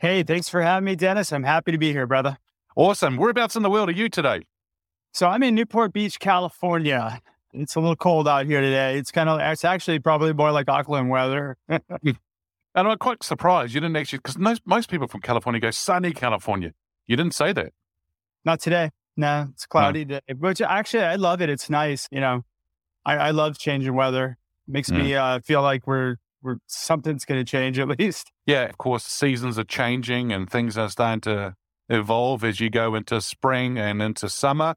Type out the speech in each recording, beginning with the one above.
Hey, thanks for having me, Dennis. I'm happy to be here, brother. Awesome. Whereabouts in the world are you today? So I'm in Newport Beach, California. It's a little cold out here today. It's kind of, it's actually probably more like Auckland weather. And I'm quite surprised you didn't actually, because most, most people from California go sunny California. You didn't say that. Not today. No, it's cloudy today. Which actually, I love it. It's nice. You know, I, I love changing weather. Makes me uh, feel like we're we're something's going to change at least. Yeah, of course, seasons are changing and things are starting to evolve as you go into spring and into summer.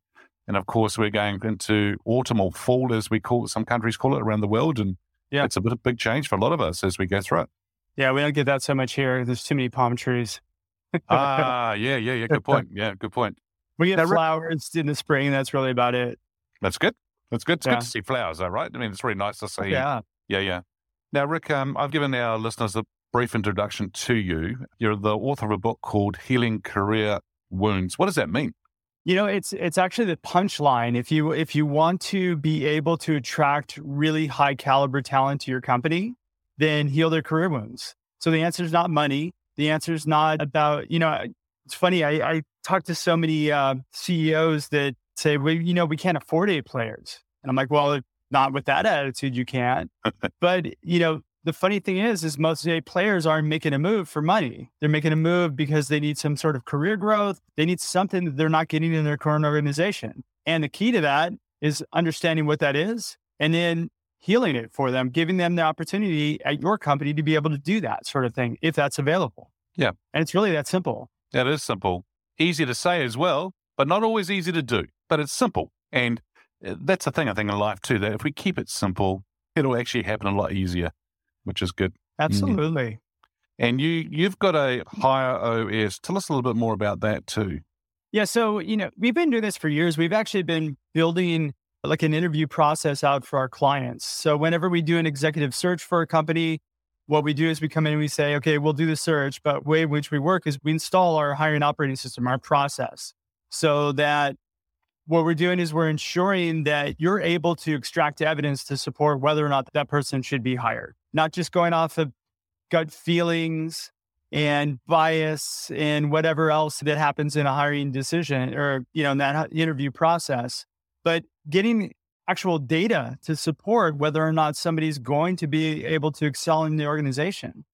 And of course, we're going into autumn or fall, as we call it, some countries call it around the world. And Yeah. it's a bit of big change for a lot of us as we go through it. Yeah, we don't get that so much here. There's too many palm trees. ah, yeah, yeah, yeah. Good point. Yeah, good point. we get Now, flowers in the spring. That's really about it. That's good. That's good. It's Yeah. good to see flowers, though, right? I mean, it's really nice to see. Yeah. Yeah, yeah. Now, Rick, um, I've given our listeners a brief introduction to you. You're the author of a book called Healing Career Wounds. What does that mean? You know, it's it's actually the punchline. If you if you want to be able to attract really high caliber talent to your company, then heal their career wounds. So the answer is not money. The answer is not about you know. It's funny. I, I talk to so many uh, CEOs that say, "Well, you know, we can't afford A players," and I'm like, "Well, not with that attitude, you can't." but you know, the funny thing is, is most A players aren't making a move for money. They're making a move because they need some sort of career growth. They need something that they're not getting in their current organization. And the key to that is understanding what that is and then healing it for them, giving them the opportunity at your company to be able to do that sort of thing if that's available. Yeah. And it's really that simple. That is simple. Easy to say as well, but not always easy to do. But it's simple. And Uh, that's the thing I think in life too, that if we keep it simple, it'll actually happen a lot easier, which is good. Mm. Absolutely. And you, you've got a HireOS. Tell us a little bit more about that too. Yeah. So, you know, we've been doing this for years. We've actually been building like an interview process out for our clients. So, whenever we do an executive search for a company, what we do is we come in and we say, okay, we'll do the search, but way in which we work is we install our hiring operating system, our process, so that what we're doing is we're ensuring that you're able to extract evidence to support whether or not that person should be hired, not just going off of gut feelings and bias and whatever else that happens in a hiring decision or you know in that interview process but getting actual data to support whether or not somebody's going to be able to excel in the organization.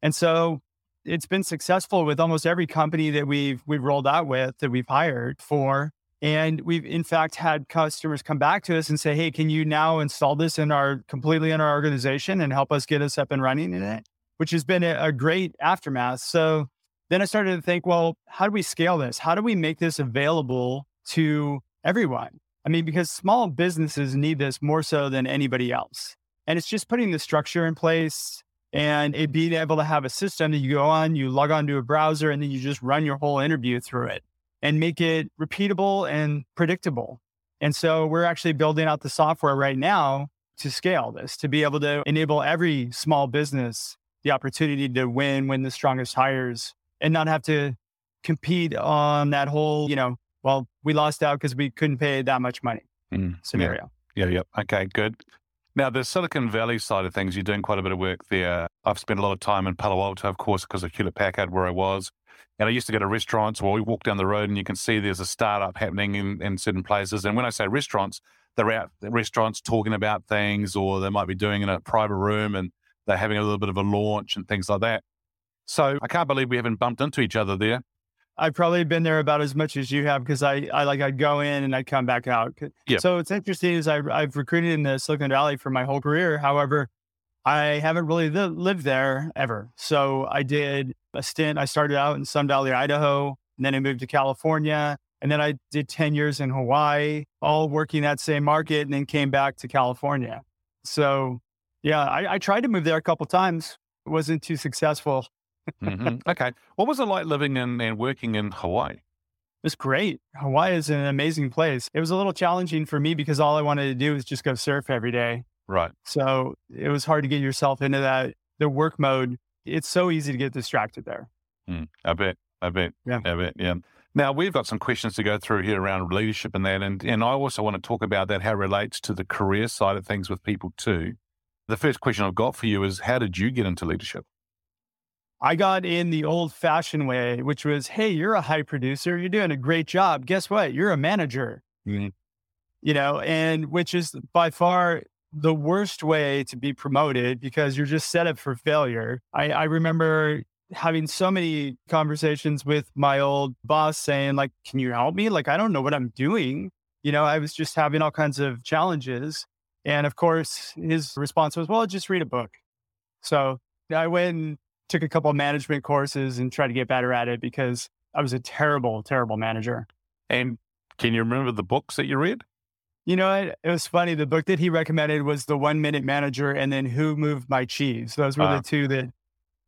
And so it's been successful with almost every company that we've we've rolled out with that we've hired for and we've in fact had customers come back to us and say hey can you now install this in our completely in our organization and help us get us up and running in it which has been a, a great aftermath. So then I started to think, well, how do we scale this? How do we make this available to everyone? I mean, because small businesses need this more so than anybody else. And it's just putting the structure in place and it being able to have a system that you go on, you log onto a browser, and then you just run your whole interview through it and make it repeatable and predictable. And so we're actually building out the software right now to scale this, to be able to enable every small business the opportunity to win, win the strongest hires, and not have to compete on that whole, you know, well, we lost out because we couldn't pay that much money Mm, scenario. Yeah, yeah. Okay, good. Now, the Silicon Valley side of things, you're doing quite a bit of work there. I've spent a lot of time in Palo Alto, of course, because of Hewlett Packard, where I was. And I used to go to restaurants where we walk down the road and you can see there's a startup happening in, in certain places. And when I say restaurants, they're out at restaurants talking about things, or they might be doing in a private room and they're having a little bit of a launch and things like that. So I can't believe we haven't bumped into each other there. I've probably been there about as much as you have because I, I like I'd go in and I'd come back out. Yep. So it's interesting is I, I've recruited in the Silicon Valley for my whole career. However, I haven't really li- lived there ever. So I did a stint. I started out in Sun Valley, Idaho, and then I moved to California, and then I did ten years in Hawaii, all working that same market, and then came back to California. So yeah, I, I tried to move there a couple times. It wasn't too successful. hmm Okay. What was it like living in and working in Hawaii? It's great. Hawaii is an amazing place. It was a little challenging for me because all I wanted to do was just go surf every day. Right. So it was hard to get yourself into that the work mode. It's so easy to get distracted there. Mm, I bet. I bet. Yeah. I bet. Yeah. Now we've got some questions to go through here around leadership and that, and and I also want to talk about that how it relates to the career side of things with people too. The first question I've got for you is, how did you get into leadership? I got in the old fashioned way, which was, hey, you're a high producer. You're doing a great job. Guess what? You're a manager, Mhm. you know, and which is by far the worst way to be promoted because you're just set up for failure. I, I remember having so many conversations with my old boss saying, like, can you help me? Like, I don't know what I'm doing. You know, I was just having all kinds of challenges. And of course, his response was, well, just read a book. So I went and took a couple management courses and tried to get better at it because I was a terrible, terrible manager. And can you remember the books that you read? You know, it, it was funny. The book that he recommended was The One Minute Manager and then Who Moved My Cheese. Those were Ah. the two that,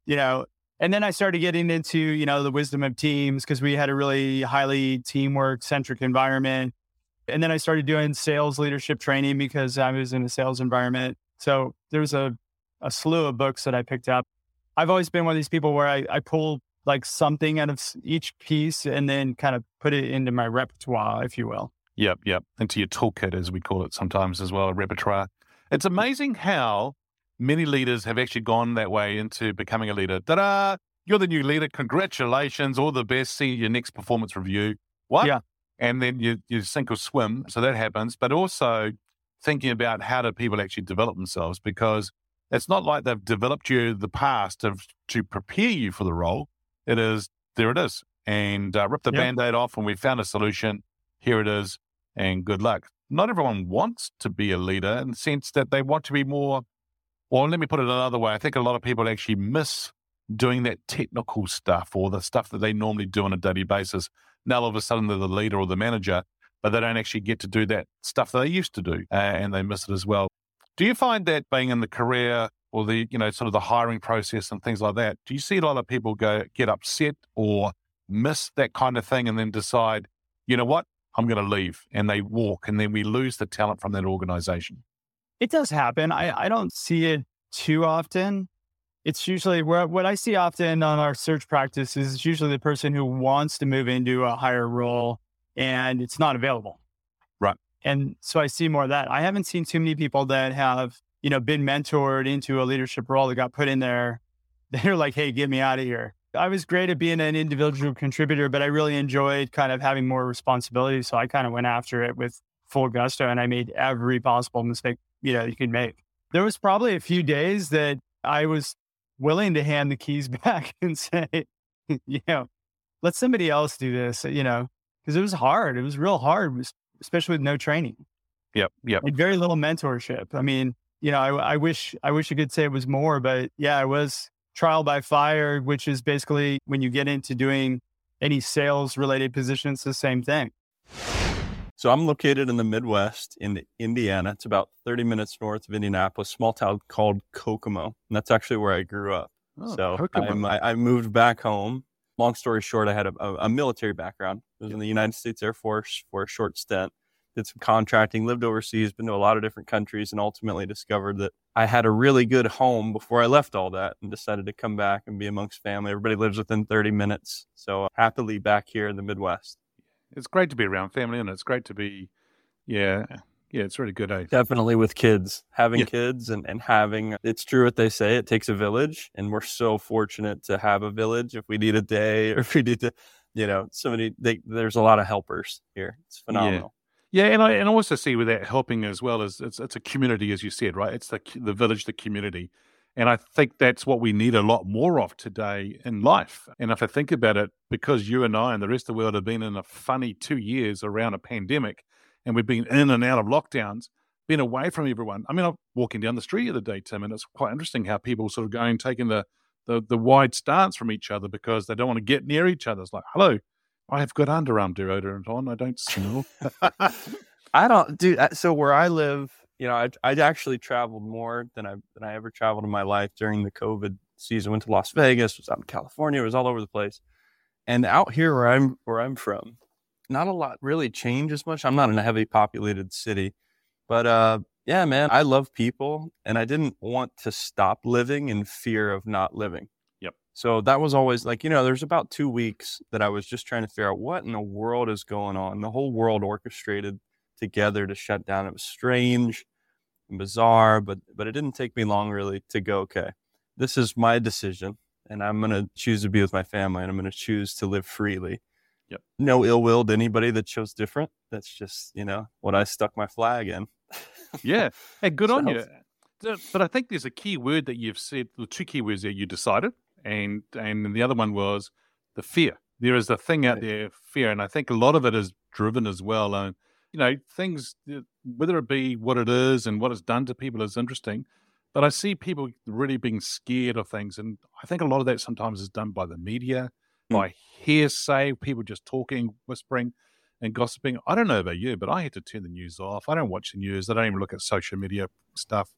you know, and then I started getting into, you know, the wisdom of teams because we had a really highly teamwork centric environment. And then I started doing sales leadership training because I was in a sales environment. So there was a, a slew of books that I picked up. I've always been one of these people where I, I pull like something out of each piece and then kind of put it into my repertoire, if you will. Yep, yep. Into your toolkit, as we call it sometimes as well, a repertoire. It's amazing how many leaders have actually gone that way into becoming a leader. Ta-da! You're the new leader. Congratulations. All the best. See your next performance review. What? Yeah. And then you, you sink or swim. So that happens. But also thinking about how do people actually develop themselves because it's not like they've developed you the past to, to prepare you for the role. It is, there it is. And uh, rip the Yeah. band aid off and we found a solution. Here it is. And good luck. Not everyone wants to be a leader in the sense that they want to be more well, let me put it another way. I think a lot of people actually miss doing that technical stuff or the stuff that they normally do on a daily basis. Now, all of a sudden, they're the leader or the manager, but they don't actually get to do that stuff that they used to do, uh, and they miss it as well. Do you find that being in the career or the you know sort of the hiring process and things like that? Do you see a lot of people go get upset or miss that kind of thing, and then decide, you know what, I'm going to leave, and they walk, and then we lose the talent from that organization? It does happen. I, I don't see it too often. It's usually where what I see often on our search practice is it's usually the person who wants to move into a higher role and it's not available. Right. And so I see more of that. I haven't seen too many people that have, you know, been mentored into a leadership role that got put in there. They're like, hey, get me out of here. I was great at being an individual contributor, but I really enjoyed kind of having more responsibility. So I kind of went after it with full gusto and I made every possible mistake, you know, you could make. There was probably a few days that I was willing to hand the keys back and say, you know, let somebody else do this, you know, because it was hard. It was real hard, es- especially with no training Yep, yep. and very little mentorship. I mean, you know, I, I wish I wish I could say it was more, but yeah, I was trial by fire, which is basically when you get into doing any sales related positions, the same thing. So I'm located in the Midwest in Indiana. It's about 30 minutes north of Indianapolis, small town called Kokomo. And that's actually where I grew up. Oh, so I, I moved back home. Long story short, I had a, a, a military background. I was in the United States Air Force for a short stint. Did some contracting, lived overseas, been to a lot of different countries, and ultimately discovered that I had a really good home before I left all that and decided to come back and be amongst family. Everybody lives within 30 minutes. So happily back here in the Midwest. it's great to be around family and it's great to be yeah yeah it's really good eh? Definitely with kids, having Yeah. kids and, and having, it's true what they say, it takes a village. And we're so fortunate to have a village. If we need a day or if we need to, you know, somebody, they, there's a lot of helpers here. It's phenomenal. Yeah, and I and also see with that helping as well as it's it's a community, as you said, right? It's the the village, the community, and I think that's what we need a lot more of today in life. And if I think about it, because you and I and the rest of the world have been in a funny two years around a pandemic, and we've been in and out of lockdowns, been away from everyone. I mean, I'm walking down the street the other day, Tim, and it's quite interesting how people sort of going taking the the, the wide stance from each other because they don't want to get near each other. It's like, hello, I have got underarm deodorant on. I don't smell. I don't, dude. So where I live, you know, I I actually traveled more than I than I ever traveled in my life during the COVID season. Went to Las Vegas, was out in California, was all over the place. And out here where I'm where I'm from, not a lot really changes much. I'm not in a heavy populated city, but uh, yeah, man, I love people, and I didn't want to stop living in fear of not living. So that was always like, you know, there's about two weeks that I was just trying to figure out what in the world is going on. The whole world orchestrated together to shut down. It was strange and bizarre, but but it didn't take me long really to go, okay, this is my decision and I'm gonna choose to be with my family and I'm gonna choose to live freely. Yep. No ill will to anybody that chose different. That's just, you know, what I stuck my flag in. yeah. Hey, good So- on you. But I think there's a key word that you've said, the two key words there you decided, and and the other one was the fear. There is a thing out there, fear, and I think a lot of it is driven as well. And you know, things uh, whether it be what it is and what it's done to people is interesting, but I see people really being scared of things, and I think a lot of that sometimes is done by the media, Hmm. by hearsay, people just talking, whispering, and gossiping. I don't know about you, but I had to turn the news off. I don't watch the news. I don't even look at social media stuff.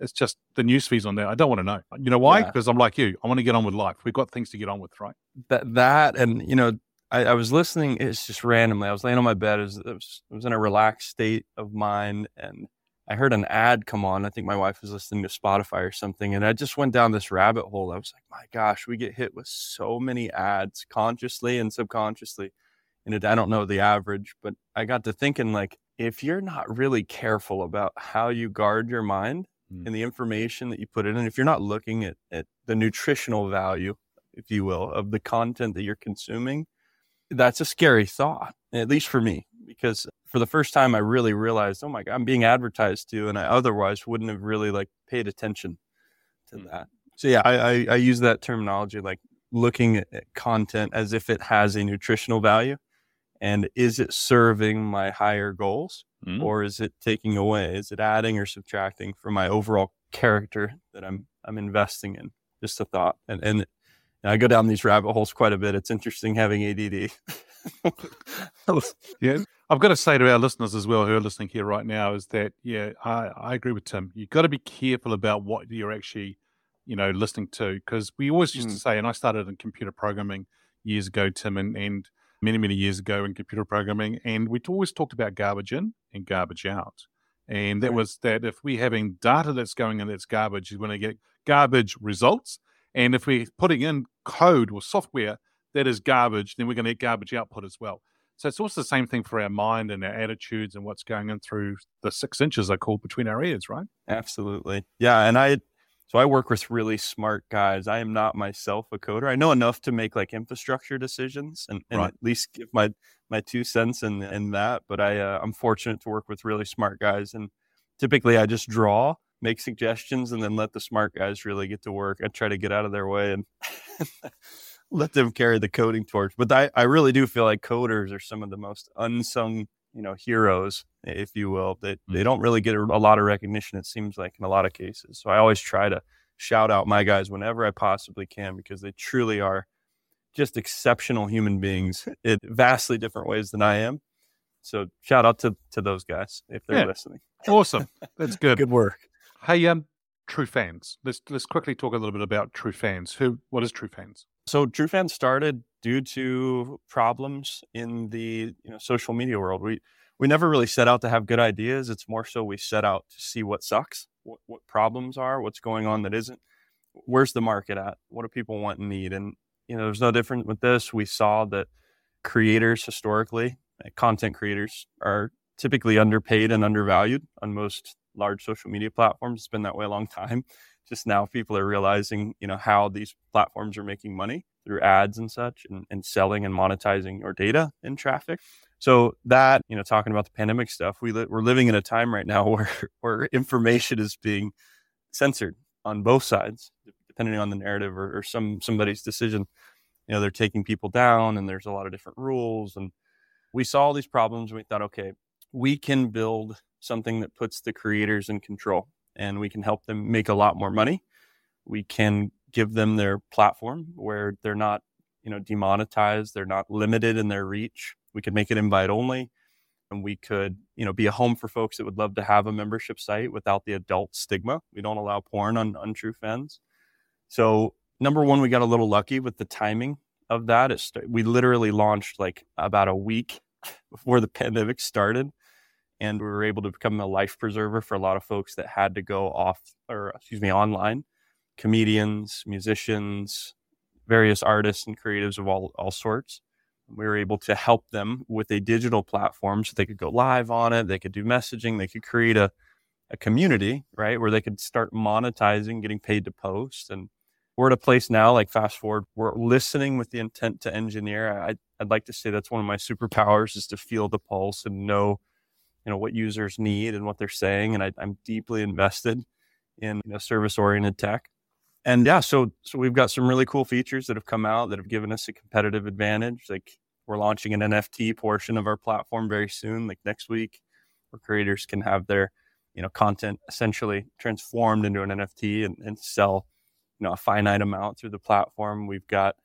It's just the news feeds on there. I don't want to know. You know why? Yeah. Because I'm like you. I want to get on with life. We've got things to get on with, right? that that and you know I, I was listening it's just randomly i was laying on my bed I was, I was, I was in a relaxed state of mind and i heard an ad come on i think my wife was listening to spotify or something and i just went down this rabbit hole i was like my gosh we get hit with so many ads consciously and subconsciously and it, i don't know the average but i got to thinking like if you're not really careful about how you guard your mind Mm. and the information that you put in, and if you're not looking at, at the nutritional value, if you will, of the content that you're consuming, that's a scary thought, at least for me, because for the first time I really realized, oh my God, I'm being advertised to, and I otherwise wouldn't have really like paid attention to that. So yeah, I, I, I use that terminology, like looking at content as if it has a nutritional value. And is it serving my higher goals? Mm. or is it taking away? Is it adding or subtracting from my overall character that I'm I'm investing in? Just a thought. And and I go down these rabbit holes quite a bit. It's interesting having ADD. Yeah. I've got to say to our listeners as well who are listening here right now is that, yeah, I, I agree with Tim. You've got to be careful about what you're actually, you know, listening to. Because we always used to Mm. say, and I started in computer programming years ago, Tim, and, and many, many years ago in computer programming. And we'd always talked about garbage in and garbage out. And that Right. was that if we're having data that's going in that's garbage, you're going to get garbage results. And if we're putting in code or software that is garbage, then we're going to get garbage output as well. So it's also the same thing for our mind and our attitudes and what's going in through the six inches I call between our ears, right? Absolutely. Yeah. And I, so I work with really smart guys. I am not myself a coder. I know enough to make like infrastructure decisions and, and Right. at least give my, my two cents in, in that. But I, uh, I'm fortunate to work with really smart guys. And typically I just draw, make suggestions, and then let the smart guys really get to work. I try to get out of their way and let them carry the coding torch. But I, I really do feel like coders are some of the most unsung, you know, heroes, if you will. They they don't really get a, a lot of recognition. It seems like in a lot of cases. So I always try to shout out my guys whenever I possibly can because they truly are just exceptional human beings in vastly different ways than I am. So shout out to to those guys if they're Yeah. listening. Awesome. That's good. Good work. Hey, um, TrueFanz. Let's let's quickly talk a little bit about TrueFanz. Who what is TrueFanz? So TrueFanz started due to problems in the you know social media world. We we never really set out to have good ideas. It's more so we set out to see what sucks, what, what problems are, what's going on that isn't. Where's the market at? What do people want and need? And you know, there's no different with this. We saw that creators historically, uh, content creators, are typically underpaid and undervalued on most large social media platforms. It's been that way a long time just now people are realizing you know how these platforms are making money through ads and such and, and selling and monetizing your data and traffic So that, you know, talking about the pandemic stuff, we li- we're living in a time right now where where information is being censored on both sides, depending on the narrative or, or some somebody's decision. You know, they're taking people down, and there's a lot of different rules. And we saw all these problems, and we thought, okay, we can build something that puts the creators in control, and we can help them make a lot more money. We can give them their platform where they're not, you know, demonetized, they're not limited in their reach. We could make it invite only and we could you know be a home for folks that would love to have a membership site without the adult stigma. We don't allow porn on untrue fans. So number one we got a little lucky with the timing of that. It's, we literally launched like about a week before the pandemic started and we were able to become a life preserver for a lot of folks that had to go off or excuse me online comedians musicians various artists and creatives of all all sorts. We were able to help them with a digital platform so they could go live on it they could do messaging they could create a, a community right where they could start monetizing getting paid to post. And we're at a place now like fast forward we're listening with the intent to engineer. I, i'd like to say that's one of my superpowers is to feel the pulse and know you know what users need and what they're saying. And I, i'm deeply invested in you know, service oriented tech and yeah, so so we've got some really cool features that have come out that have given us a competitive advantage. Like we're launching an NFT portion of our platform very soon, like next week, where creators can have their you know content essentially transformed into an NFT and, and sell you know a finite amount through the platform. We've got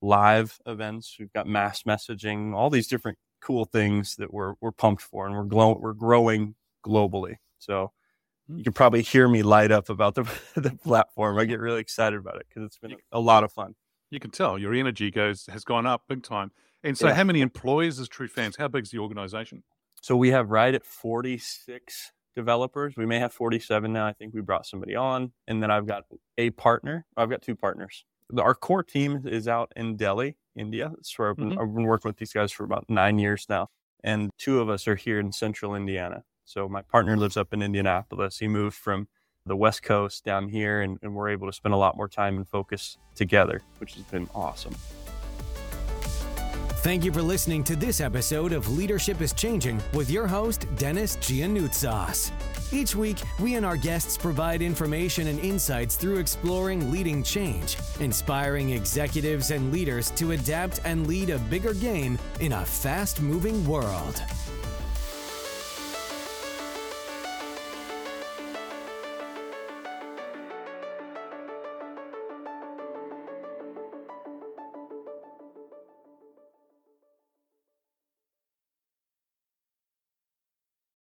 live events, we've got mass messaging, all these different cool things that we're we're pumped for, and we're we're growing globally. So you can probably hear me light up about the, the platform. I get really excited about it because it's been a lot of fun. You can tell your energy goes has gone up big time. And so, Yeah. how many employees is TrueFanz? How big's the organization? So we have right at 46 developers. We may have 47 now. I think we brought somebody on. And then I've got a partner. I've got two partners. Our core team is out in Delhi, India. That's where I've been, Mhm. I've been working with these guys for about nine years now. And two of us are here in central Indiana. So my partner lives up in Indianapolis. He moved from the West Coast down here, and, and we're able to spend a lot more time and focus together, which has been awesome. Thank you for listening to this episode of Leadership is Changing with your host, Dennis Giannoutsos. Each week, we and our guests provide information and insights through exploring leading change, inspiring executives and leaders to adapt and lead a bigger game in a fast moving world.